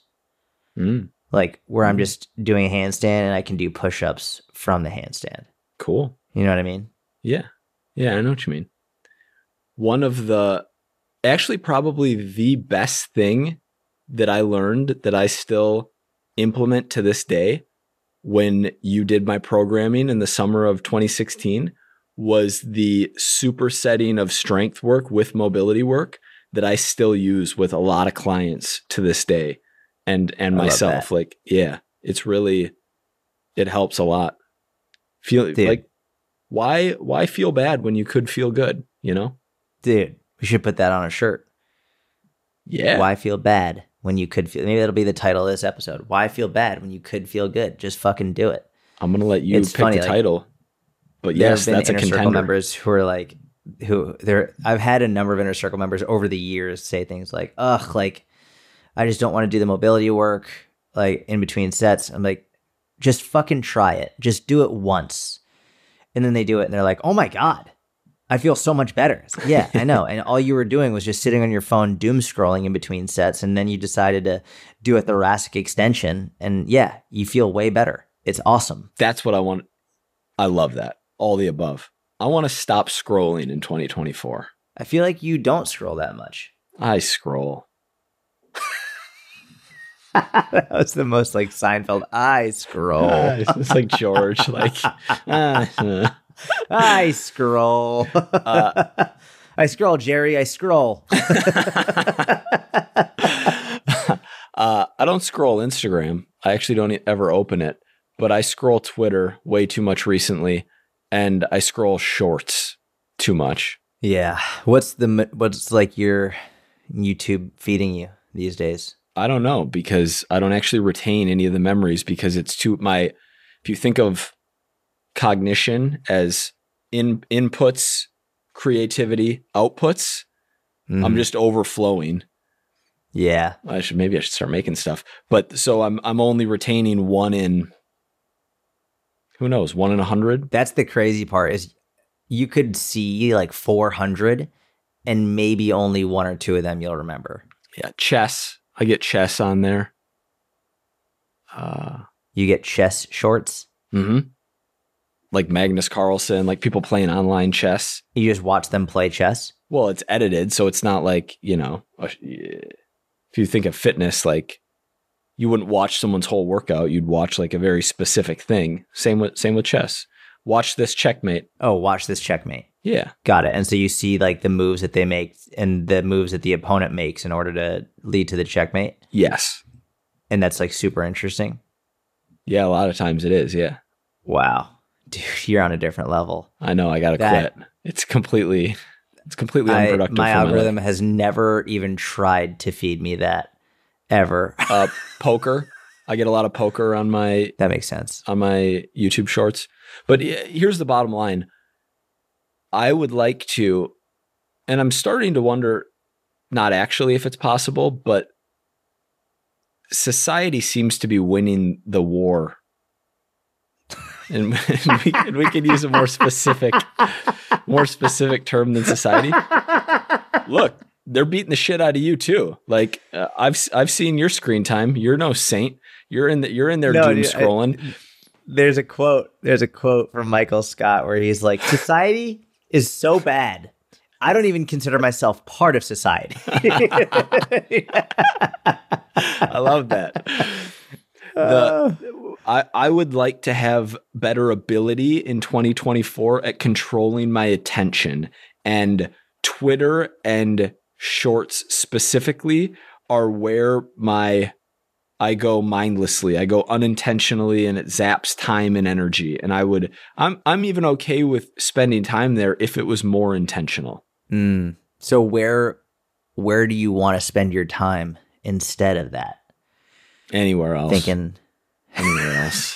Mm, Like where I'm Mhm. just doing a handstand and I can do push ups from the handstand. cool. You know what I mean? Yeah. Yeah, I know what you mean. One of the actually probably the best thing that I learned that I still implement to this day when you did my programming in the summer of 2016 was the supersetting of strength work with mobility work that I still use with a lot of clients to this day and and I myself. like yeah it's really it helps a lot. Feel Dude. like why why feel bad when you could feel good you know? Dude, we should put that on a shirt. yeah. Why feel bad when you could feel maybe that'll be the title of this episode. Why feel bad when you could feel good? Just fucking do it. i'm gonna let you It's pick funny, the like, title but yes that's a contender members who are like who there I've had a number of inner circle members over the years say things like, ugh, like I just don't want to do the mobility work like in between sets. I'm like, just fucking try it. Just do it once. And then they do it and they're like, oh my God, I feel so much better. Like, yeah, I know. And all you were doing was just sitting on your phone, doom scrolling in between sets. And then you decided to do a thoracic extension. And yeah, you feel way better. It's awesome. that's what i want i love that all the above i want to stop scrolling in 2024 I feel like you don't scroll that much. i scroll that was the most like Seinfeld. I scroll. it's like george like ah, uh. I scroll. Uh, I scroll, Jerry. I scroll. uh, I don't scroll Instagram. I actually don't ever open it, but I scroll Twitter way too much recently, and I scroll Shorts too much. yeah. What's the what's like your YouTube feeding you these days? I don't know because I don't actually retain any of the memories because it's too my. If you think of cognition as in inputs, creativity, outputs, I'm Mhm. just overflowing. yeah. I should maybe I should start making stuff. But so I'm I'm only retaining one in who knows, one in a hundred. That's the crazy part is you could see like 400 and maybe only one or two of them you'll remember. Yeah, chess. I get chess on there. Uh You get chess shorts. hmm like Magnus Carlsen, like people playing online chess. You just watch them play chess. Well, it's edited, so it's not like, you know, if you think of fitness, like you wouldn't watch someone's whole workout, you'd watch like a very specific thing. Same with same with chess. Watch this checkmate. Oh, watch this checkmate. Yeah. Got it. And so you see like the moves that they make and the moves that the opponent makes in order to lead to the checkmate. Yes. And that's like super interesting. Yeah, a lot of times it is, yeah. Wow. Dude, you're on a different level. I know I gotta That- quit. It's completely it's completely I, unproductive. my algorithm has never even tried to feed me that ever. uh, poker. I get a lot of poker on my that makes sense. on my YouTube shorts. But here's the bottom line. I would like to, and I'm starting to wonder, not actually if it's possible, but society seems to be winning the war. And, and we, and we could use a more specific, more specific term than society. Look, they're beating the shit out of you too. Like uh, I've I've seen your screen time. You're no saint. You're in the, you're in there No, doom dude, I- scrolling. There's a quote. There's a quote from Michael Scott where he's like, "Society is so bad. I don't even consider myself part of society." I love that. The, I, I would like to have better ability in 2024 at controlling my attention. And Twitter and shorts specifically are where my I go mindlessly. I go unintentionally and it zaps time and energy. And I would I'm I'm even okay with spending time there if it was more intentional. Mm. So where where do you want to spend your time instead of that? Anywhere else. Thinking anywhere else.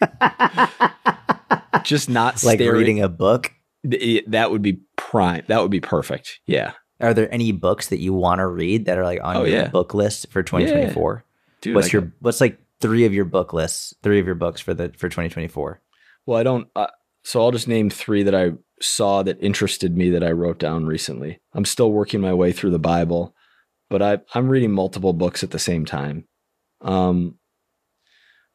Just not like staring. reading a book. Th- That would be prime. That would be perfect. Yeah, Are there any books that you want to read that are like on Oh, your yeah. book list for 2024? dude. what's I your what's like three of your book lists, three of your books for the for 2024? well, I don't. Uh, so I'll just name three that I saw that interested me that I wrote down recently. I'm still working my way through the Bible, but I I'm reading multiple books at the same time. Um,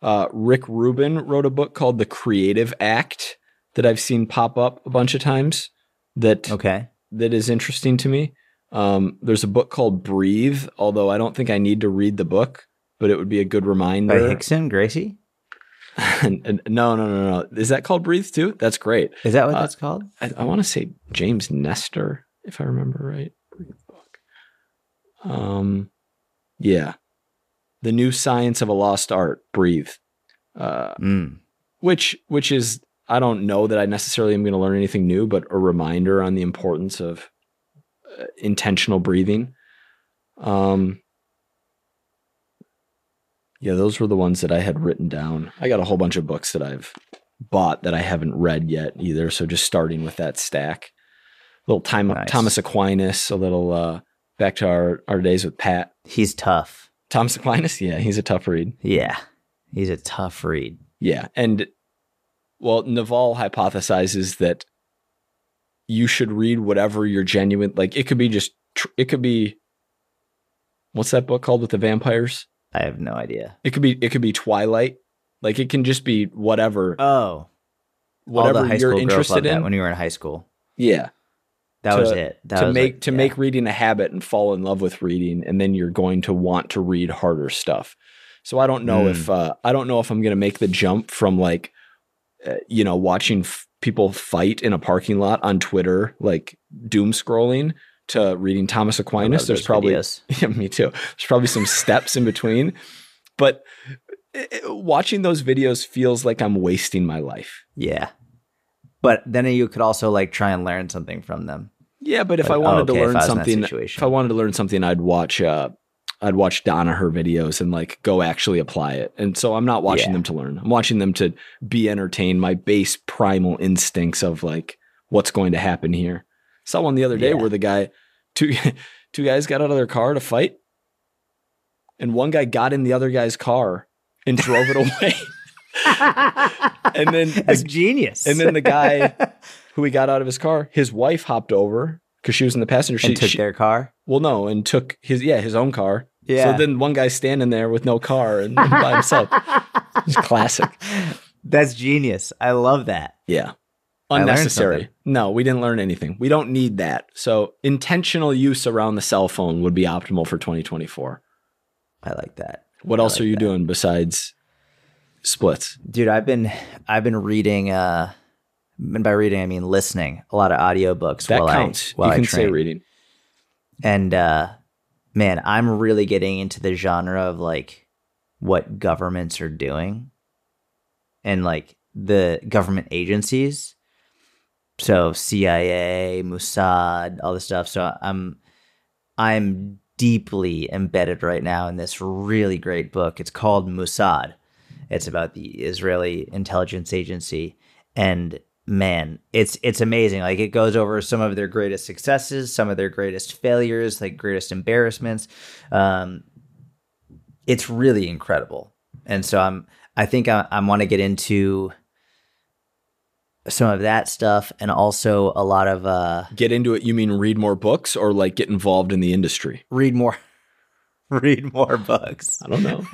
uh, Rick Rubin wrote a book called The Creative Act that I've seen pop up a bunch of times. That Okay. that is interesting to me. Um, there's a book called Breathe, although I don't think I need to read the book, but it would be a good reminder. By. Rickson Gracie? and, no, no, no, no. Is that called Breathe too? That's great. Is that what Uh, that's called? I, I want to say James Nestor, if I remember right. Book. Um, yeah, the new science of a lost art. Breathe. Uh, Mm. which which is I don't know that I necessarily am going to learn anything new, but a reminder on the importance of uh, intentional breathing. Um, yeah, those were the ones that I had written down. I got a whole bunch of books that I've bought that I haven't read yet either. So just starting with that stack. A little time Nice. Thomas Aquinas, a little uh, back to our our days with Pat. He's tough. Thomas Aquinas, yeah, he's a tough read. Yeah. He's a tough read. Yeah. And well, Naval hypothesizes that you should read whatever you're genuine like it could be just tr- it could be what's that book called with the vampires? I have no idea. It could be it could be Twilight. Like it can just be whatever Oh, whatever all the high you're interested in. when you were in high school. yeah. That To- was it. That to was make like- to yeah. make reading a habit and fall in love with reading and then you're going to want to read harder stuff so i don't know Mm. if uh, i don't know if i'm going to make the jump from like uh, you know watching f- people fight in a parking lot on twitter like doom scrolling to reading thomas aquinas there's probably yeah me too there's probably some steps in between but uh, uh, watching those videos feels like i'm wasting my life Yeah. But then you could also like try and learn something from them. Yeah, but if Like, I oh, wanted okay, to learn I was in that something, if I wanted to learn something, I'd watch. Uh, I'd watch Donna her videos and like go actually apply it. And so I'm not watching Yeah. them to learn. I'm watching them to be entertained. My base primal instincts of like what's going to happen here. Saw one the other day Yeah. where the guy, two two guys got out of their car to fight, and one guy got in the other guy's car and drove it away. and then That's the, genius. and then the guy who he got out of his car, his wife hopped over because she was in the passenger seat. and took She- their car. well, no, and took his yeah his own car. Yeah. So then one guy's standing there with no car and by himself. It's classic. That's genius. I love that. Yeah. Unnecessary. No, we didn't learn anything. We don't need that. So intentional use around the cell phone would be optimal for 2024. I like that. What I else like are you that. doing besides splits? Dude, I've been I've been reading uh and by reading I mean listening a lot of audiobooks That while counts. I while you I can say reading. And uh man, I'm really getting into the genre of like what governments are doing and like the government agencies. So CIA, Mossad, all this stuff. So I'm I'm deeply embedded right now in this really great book. It's called Mossad. It's about the Israeli intelligence agency and man, it's it's amazing. Like it goes over some of their greatest successes, some of their greatest failures, like greatest embarrassments. Um, it's really incredible, and so I'm. I think I, I want to get into some of that stuff, and also a lot of uh, Get into it. You mean read more books or like get involved in the industry? read more, read more books. I don't know.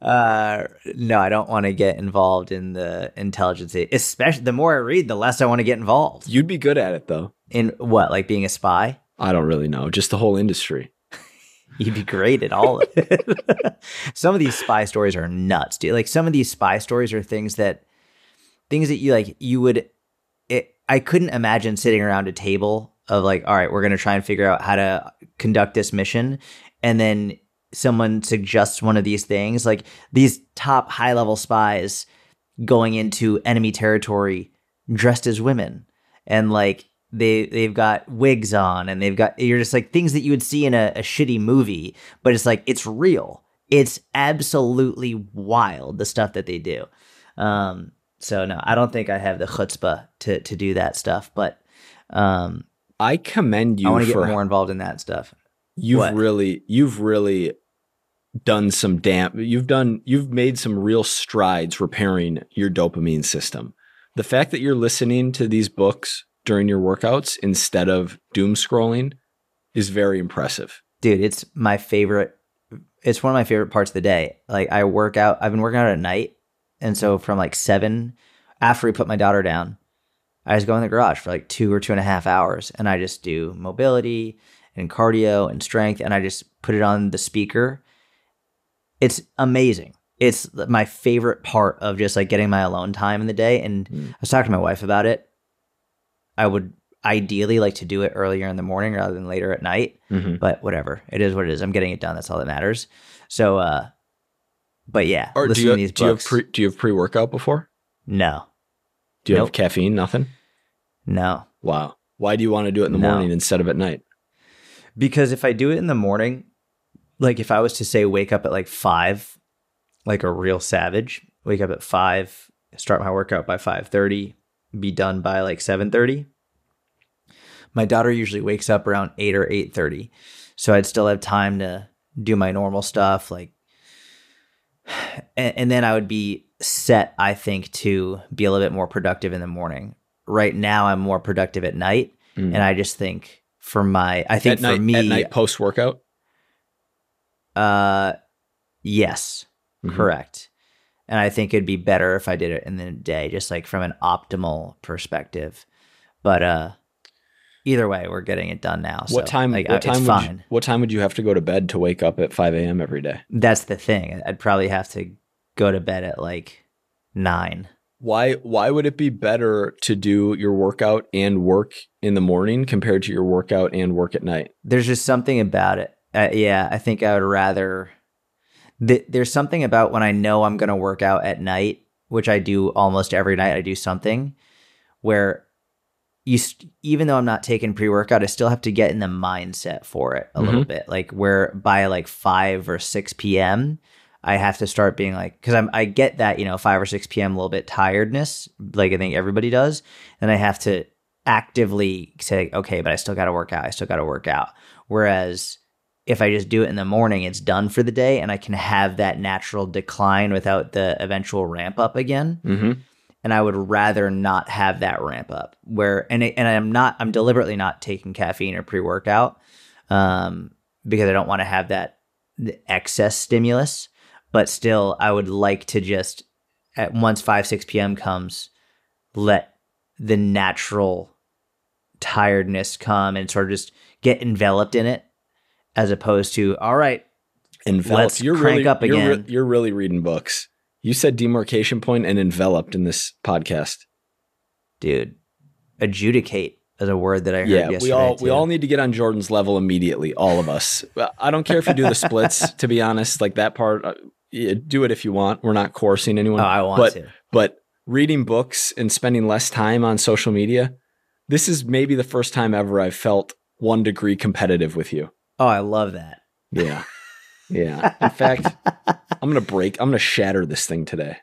uh, no, I don't want to get involved in the intelligence. Especially the more I read, the less I want to get involved. You'd be good at it though. In what, like being a spy? I don't really know. Just the whole industry. You'd be great at all of it. some of these spy stories are nuts, dude. Like some of these spy stories are things that things that you like you would it, I couldn't imagine sitting around a table of like, all right, we're gonna try and figure out how to conduct this mission, and then someone suggests one of these things, like these top high level spies going into enemy territory dressed as women and like they they've got wigs on and they've got you're just like things that you would see in a, a shitty movie but it's like it's real. It's absolutely wild the stuff that they do. Um so no i don't think i have the chutzpah to to do that stuff but um I commend you i want to get for more involved in that stuff. You've What? really you've really done some damn you've done you've made some real strides repairing your dopamine system. The fact that you're listening to these books during your workouts instead of doom scrolling is very impressive. Dude it's my favorite it's one of my favorite parts of the day. Like i work out i've been working out at night and so hmm. from like seven after we put my daughter down i just go in the garage for like two or two and a half hours and i just do mobility and cardio and strength and i just put it on the speaker it's amazing it's my favorite part of just like getting my alone time in the day. And Mm. I was talking to my wife about it. I would ideally like to do it earlier in the morning rather than later at night, Mhm. but whatever. It is what it is. I'm getting it done. That's all that matters. So, uh, but yeah, Or do you, to these do you have pre do you have pre workout before? no, Do you Nope. have caffeine? Nothing. No. Wow. Why do you want to do it in the No. morning instead of at night? Because if I do it in the morning, like if I was to say wake up at like five, like a real savage, wake up at five, start my workout by five thirty, be done by like seven thirty. My daughter usually wakes up around eight or eight thirty, so I'd still have time to do my normal stuff, like, and, and then I would be set, I think, to be a little bit more productive in the morning. Right now, I'm more productive at night, Mm. and I just think for my, I think at night, for me, at night post workout. uh, yes, Mhm. correct. And I think it'd be better if I did it in the day, just like from an optimal perspective. But uh, either way, we're getting it done now. What so, time? Like, what time would fine. you, What time would you have to go to bed to wake up at five a.m. every day? That's the thing. I'd probably have to go to bed at like nine. Why? Why would it be better to do your workout and work in the morning compared to your workout and work at night? There's just something about it. Uh, yeah, I think I would rather. Th- there's something about when I know I'm going to work out at night, which I do almost every night. I do something where you, st- even though I'm not taking pre workout, I still have to get in the mindset for it a little bit. Like where by like five or six p.m. I have to start being like, because I'm I get that you know five or six p.m. a little bit tiredness, like I think everybody does, and I have to actively say, okay, but I still got to work out. I still got to work out. Whereas if I just do it in the morning, it's done for the day, and I can have that natural decline without the eventual ramp up again. Mm-hmm. And I would rather not have that ramp up. Where and it, and I'm not I'm deliberately not taking caffeine or pre workout um, because I don't want to have that excess stimulus. But still, I would like to just at once five six p.m. comes, let the natural tiredness come and sort of just get enveloped in it, as opposed to all right, Enveloped. Let's you're crank really, up You're, re- again. you're really reading books. You said demarcation point and enveloped in this podcast. dude, adjudicate is a word that I heard Yeah, yesterday. we all we all need to get on Jordan's level immediately. All of us. I don't care if you do the splits. to be honest, like that part, uh, yeah, do it if you want. We're not coursing anyone. Oh, I want but, to. But reading books and spending less time on social media, this is maybe the first time ever I've felt one degree competitive with you. Oh, I love that. Yeah. Yeah. In fact, I'm going to break, I'm going to shatter this thing today.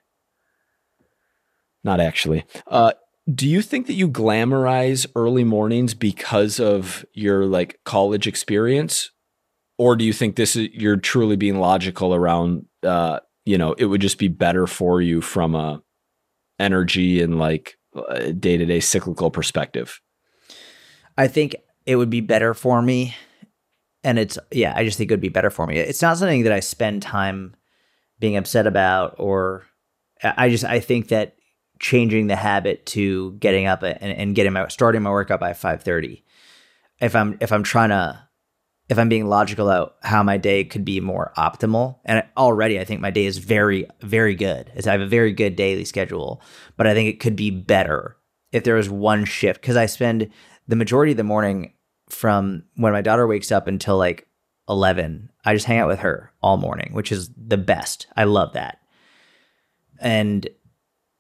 Not actually. Uh, do you think that you glamorize early mornings because of your like college experience? Or do you think this is you're truly being logical around uh, you know, it would just be better for you from a energy and like day to day cyclical perspective? I think it would be better for me. And it's, yeah, I just think it would be better for me. It's not something that I spend time being upset about, or I just, I think that changing the habit to getting up and, and getting my, starting my workout by 5.30, if I'm, if I'm trying to, if I'm being logical about how my day could be more optimal, and already I think my day is very, very good. As I have a very good daily schedule, but I think it could be better if there was one shift. Because I spend the majority of the morning from when my daughter wakes up until like 11 i just hang out with her all morning which is the best. I love that. And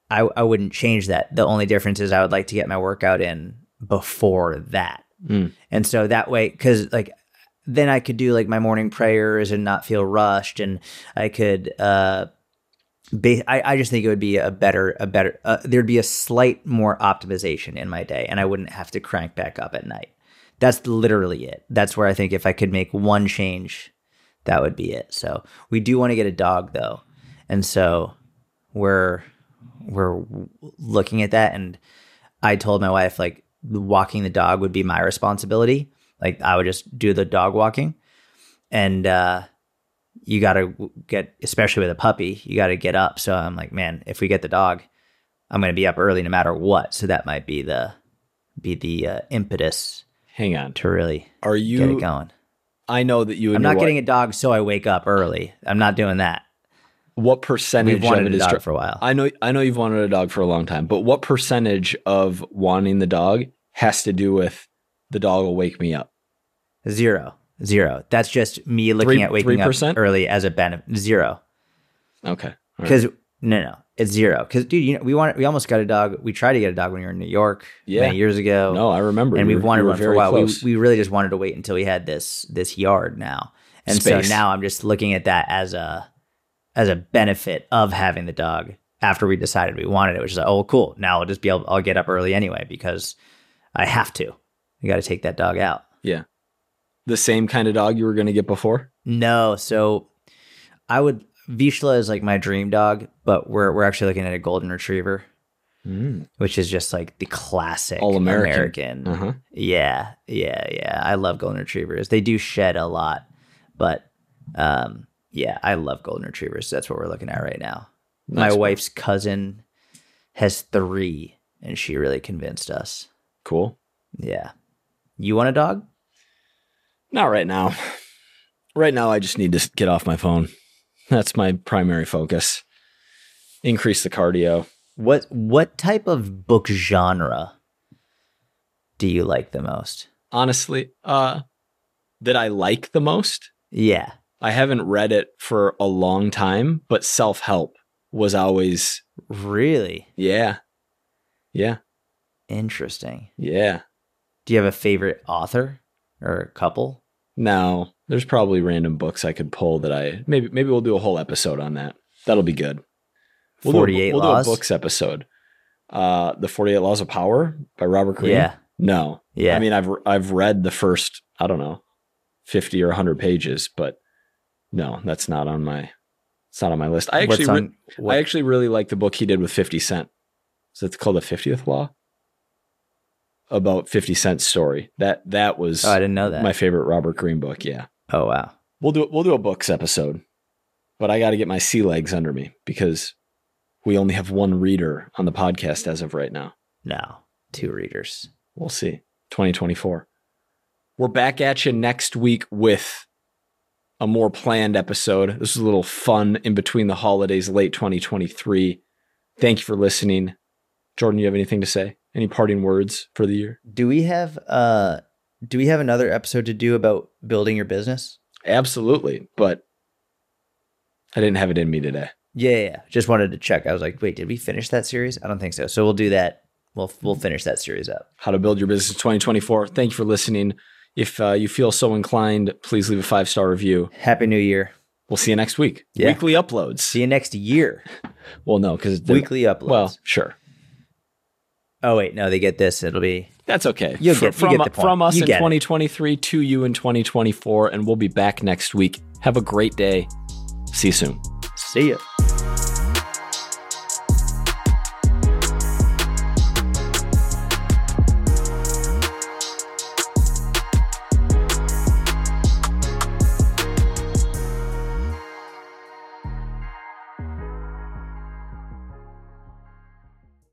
i i wouldn't change that. The only difference is i would like to get my workout in before that. Mm. and so that way because like then i could do like my morning prayers and not feel rushed and i could uh ba- I, I just think it would be a better a better uh, there'd be a slight more optimization in my day and i wouldn't have to crank back up at night. That's literally it. That's where i think if i could make one change that would be it. So we do want to get a dog though and so we're we're looking at that and i told my wife like walking the dog would be my responsibility like i would just do the dog walking and uh you got to get, especially with a puppy, you got to get up. So I'm like, man, if we get the dog, I'm going to be up early no matter what. So that might be the be the uh, impetus Hang on. to really Are get you it going. I know that you and I'm not wife- getting a dog so I wake up early. I'm not doing that. what percentage We've wanted of a dog for a while. I know I know you've wanted a dog for a long time, but what percentage of wanting the dog has to do with the dog will wake me up? Zero. Zero. That's just me looking Three- at waking 3%? up early as a benefit. Zero. Okay. All right. Because no, no, it's zero. Because dude, you know, we want we almost got a dog. We tried to get a dog when we were in New York Yeah. many years ago. No, I remember. and we've wanted one for a while. We, close. we really just wanted to wait until we had this this yard now, and Space. so now I'm just looking at that as a as a benefit of having the dog after we decided we wanted it, which is like, oh cool. Now I'll just be able I'll get up early anyway because I have to. You got to take that dog out. yeah. The same kind of dog you were going to get before? No, so I would Vizsla is like my dream dog, but we're we're actually looking at a golden retriever, Mm. which is just like the classic All American. American. Uh-huh. Yeah, yeah, yeah. I love golden retrievers. They do shed a lot, but um, yeah, I love golden retrievers. That's what we're looking at right now. My Nice. wife's cousin has three, and she really convinced us. Cool. Yeah, you want a dog? Not right now. Right now, I just need to get off my phone. That's my primary focus. Increase the cardio. What what type of book genre do you like the most? Honestly, uh, that I like the most. Yeah. I haven't read it for a long time, but self help was always, Really yeah, yeah, interesting. yeah. Do you have a favorite author or a couple? Now, there's probably random books I could pull that I maybe maybe we'll do a whole episode on that. That'll be good. We'll do a- 48 we'll Laws? do a books episode. Uh, the Forty Eight Laws of Power by Robert Greene. Yeah. No. Yeah. I mean, I've I've read the first I don't know, fifty or hundred pages, but no, that's not on my. It's not on my list. I actually What's re- I actually really like the book he did with Fifty Cent. So it's called the Fiftieth Law. About Fifty Cent's story. That that was oh, I didn't know that. my favorite Robert Greene book. Yeah. oh wow. We'll do we'll do a books episode, but I got to get my sea legs under me because we only have one reader on the podcast as of right now. No, two readers. We'll see. 2024. We're back at you next week with a more planned episode. This is a little fun in between the holidays, late 2023. Thank you for listening. Jordan, you have anything to say? Any parting words for the year? Do we have uh do we have another episode to do about building your business? Absolutely, but I didn't have it in me today. Yeah, yeah. Just wanted to check. I was like, wait, did we finish that series? I don't think so. So we'll do that. We'll we'll finish that series up. how to build your business in 2024. Thank you for listening. If uh, you feel so inclined, please leave a five star review. Happy New Year. We'll see you next week. Yeah. Weekly uploads. See you next year. well, no, because Weekly uploads. Well, sure, oh wait, no, they get this. It'll be that's okay. You'll get- you from get the point. from us You in get it. 2023 to you in 2024, and we'll be back next week. Have a great day. See you soon. see ya.